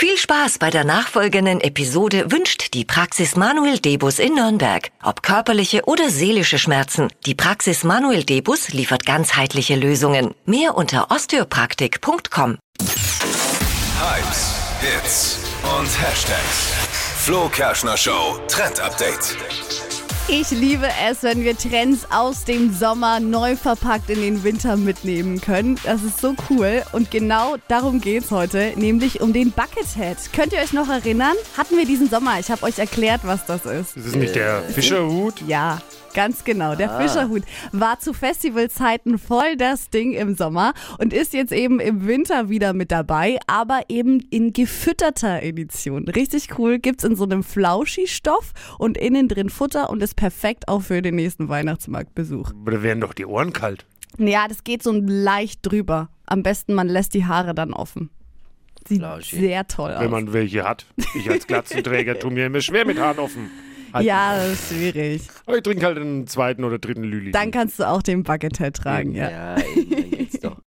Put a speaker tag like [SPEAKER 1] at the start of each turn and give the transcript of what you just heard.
[SPEAKER 1] Viel Spaß bei der nachfolgenden Episode wünscht die Praxis Manuel Debus in Nürnberg. Ob körperliche oder seelische Schmerzen, die Praxis Manuel Debus liefert ganzheitliche Lösungen. Mehr unter osteopraktik.com.
[SPEAKER 2] Hypes, Hits und Hashtags. Flo Kerschner Show Trend Update.
[SPEAKER 3] Ich liebe es, wenn wir Trends aus dem Sommer neu verpackt in den Winter mitnehmen können. Das ist so cool. Und genau darum geht's heute, nämlich um den Buckethead. Könnt ihr euch noch erinnern? Hatten wir diesen Sommer. Ich habe euch erklärt, was das ist.
[SPEAKER 4] Ist es nicht der Fischerhut?
[SPEAKER 3] Ja, ganz genau. Der
[SPEAKER 4] Ah.
[SPEAKER 3] Fischerhut war zu Festivalzeiten voll das Ding im Sommer und ist jetzt eben im Winter wieder mit dabei, aber eben in gefütterter Edition. Richtig cool. Gibt's in so einem Flauschi-Stoff und innen drin Futter und ist perfekt auch für den nächsten Weihnachtsmarktbesuch.
[SPEAKER 4] Aber da wären doch die Ohren kalt.
[SPEAKER 3] Ja, das geht so leicht drüber. Am besten man lässt die Haare dann offen. Sieht sehr toll aus.
[SPEAKER 4] Wenn man welche hat. Ich als Glatzenträger tue mir immer schwer mit Haaren offen.
[SPEAKER 3] Ja, das ist schwierig.
[SPEAKER 4] Aber ich trinke halt einen zweiten oder dritten Lüli.
[SPEAKER 3] Dann kannst du auch den Buckethead tragen, ja.
[SPEAKER 5] Ja, jetzt doch.